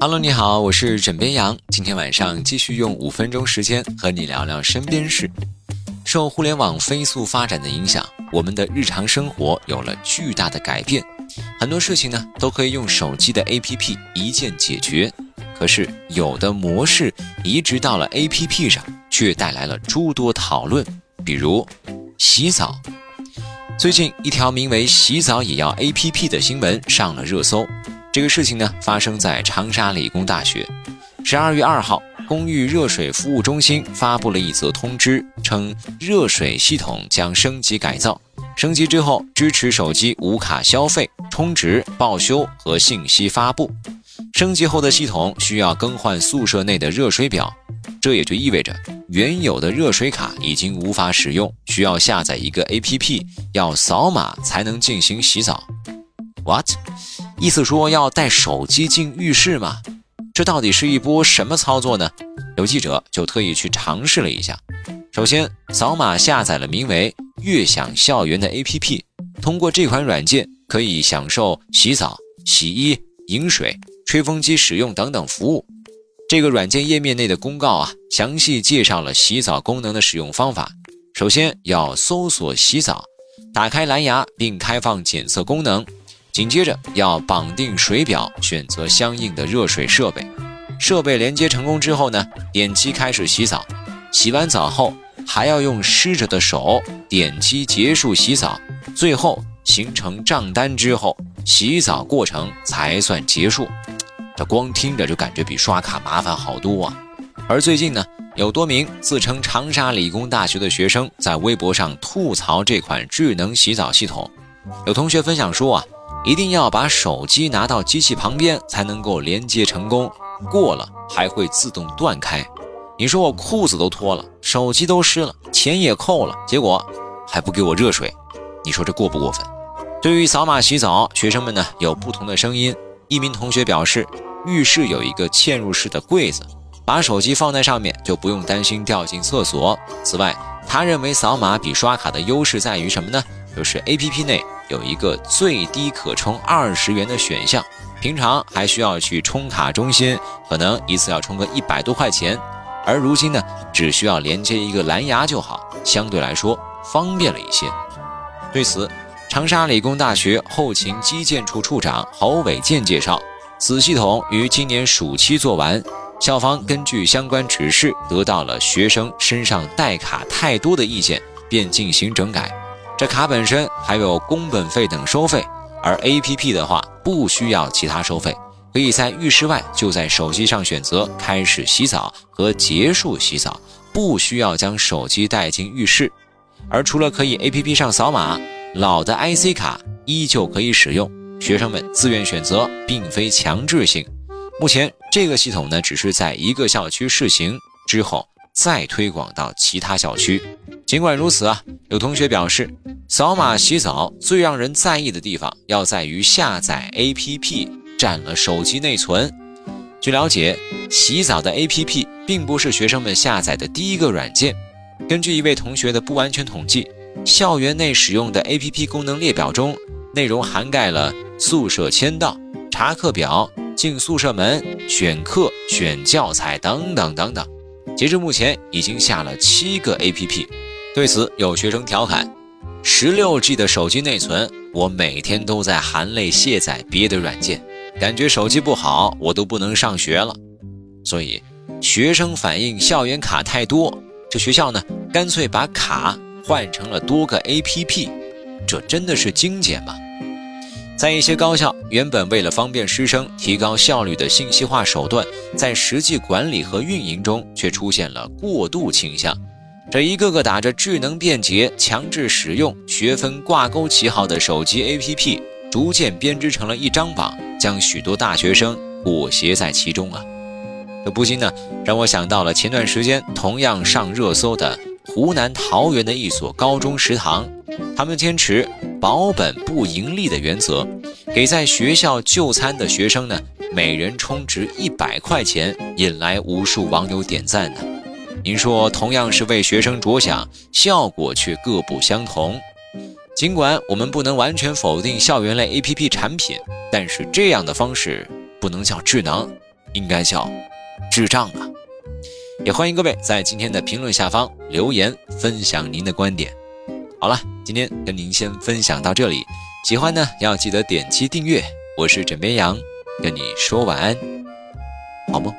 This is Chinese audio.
Hello，你好，我是枕边羊。今天晚上继续用五分钟时间和你聊聊身边事。受互联网飞速发展的影响，我们的日常生活有了巨大的改变，很多事情呢都可以用手机的 APP 一键解决。可是有的模式移植到了 APP 上，却带来了诸多讨论，比如洗澡。最近一条名为“洗澡也要 APP” 的新闻上了热搜。这个事情呢，发生在长沙理工大学。十二月二号，公寓热水服务中心发布了一则通知，称热水系统将升级改造。升级之后，支持手机无卡消费、充值、报修和信息发布。升级后的系统需要更换宿舍内的热水表。这也就意味着，原有的热水卡已经无法使用，需要下载一个 APP，要扫码才能进行洗澡。What？意思说要带手机进浴室吗？这到底是一波什么操作呢？有记者就特意去尝试了一下。首先，扫码下载了名为“悦享校园”的 APP，通过这款软件可以享受洗澡、洗衣、饮水、吹风机使用等等服务。这个软件页面内的公告啊，详细介绍了洗澡功能的使用方法。首先要搜索洗澡，打开蓝牙并开放检测功能，紧接着要绑定水表，选择相应的热水设备。设备连接成功之后呢，点击开始洗澡。洗完澡后还要用湿着的手点击结束洗澡，最后形成账单之后，洗澡过程才算结束。这光听着就感觉比刷卡麻烦好多啊！而最近呢，有多名自称长沙理工大学的学生在微博上吐槽这款智能洗澡系统。有同学分享说啊，一定要把手机拿到机器旁边才能够连接成功，过了还会自动断开。你说我裤子都脱了，手机都湿了，钱也扣了，结果还不给我热水，你说这过不过分？对于扫码洗澡，学生们呢有不同的声音。一名同学表示。浴室有一个嵌入式的柜子，把手机放在上面就不用担心掉进厕所。此外，他认为扫码比刷卡的优势在于什么呢？就是 APP 内有一个最低可充二十元的选项，平常还需要去充卡中心，可能一次要充个一百多块钱，而如今呢，只需要连接一个蓝牙就好，相对来说方便了一些。对此，长沙理工大学后勤基建处处长侯伟健介绍。此系统于今年暑期做完，校方根据相关指示得到了学生身上带卡太多的意见，便进行整改。这卡本身还有工本费等收费，而 APP 的话不需要其他收费，可以在浴室外就在手机上选择开始洗澡和结束洗澡，不需要将手机带进浴室。而除了可以 APP 上扫码，老的 IC 卡依旧可以使用。学生们自愿选择，并非强制性。目前这个系统呢，只是在一个校区试行，之后再推广到其他校区。尽管如此啊，有同学表示，扫码洗澡最让人在意的地方，要在于下载 APP 占了手机内存。据了解，洗澡的 APP 并不是学生们下载的第一个软件。根据一位同学的不完全统计，校园内使用的 APP 功能列表中，内容涵盖了。宿舍签到、查课表、进宿舍门、选课、选教材等等等等。截至目前，已经下了七个 APP。对此，有学生调侃：“十六 G 的手机内存，我每天都在含泪卸载别的软件，感觉手机不好，我都不能上学了。”所以，学生反映校园卡太多，这学校呢，干脆把卡换成了多个 APP。这真的是精简吗？在一些高校，原本为了方便师生、提高效率的信息化手段，在实际管理和运营中却出现了过度倾向。这一个个打着智能便捷、强制使用、学分挂钩旗号的手机 APP，逐渐编织成了一张网，将许多大学生裹挟在其中啊！这不禁呢，让我想到了前段时间同样上热搜的湖南桃园的一所高中食堂。他们坚持保本不盈利的原则，给在学校就餐的学生呢，每人充值一百块钱，引来无数网友点赞呢。您说，同样是为学生着想，效果却各不相同。尽管我们不能完全否定校园类 APP 产品，但是这样的方式不能叫智能，应该叫智障啊！也欢迎各位在今天的评论下方留言分享您的观点。好了，今天跟您先分享到这里，喜欢呢要记得点击订阅。我是枕边羊，跟你说晚安，好梦。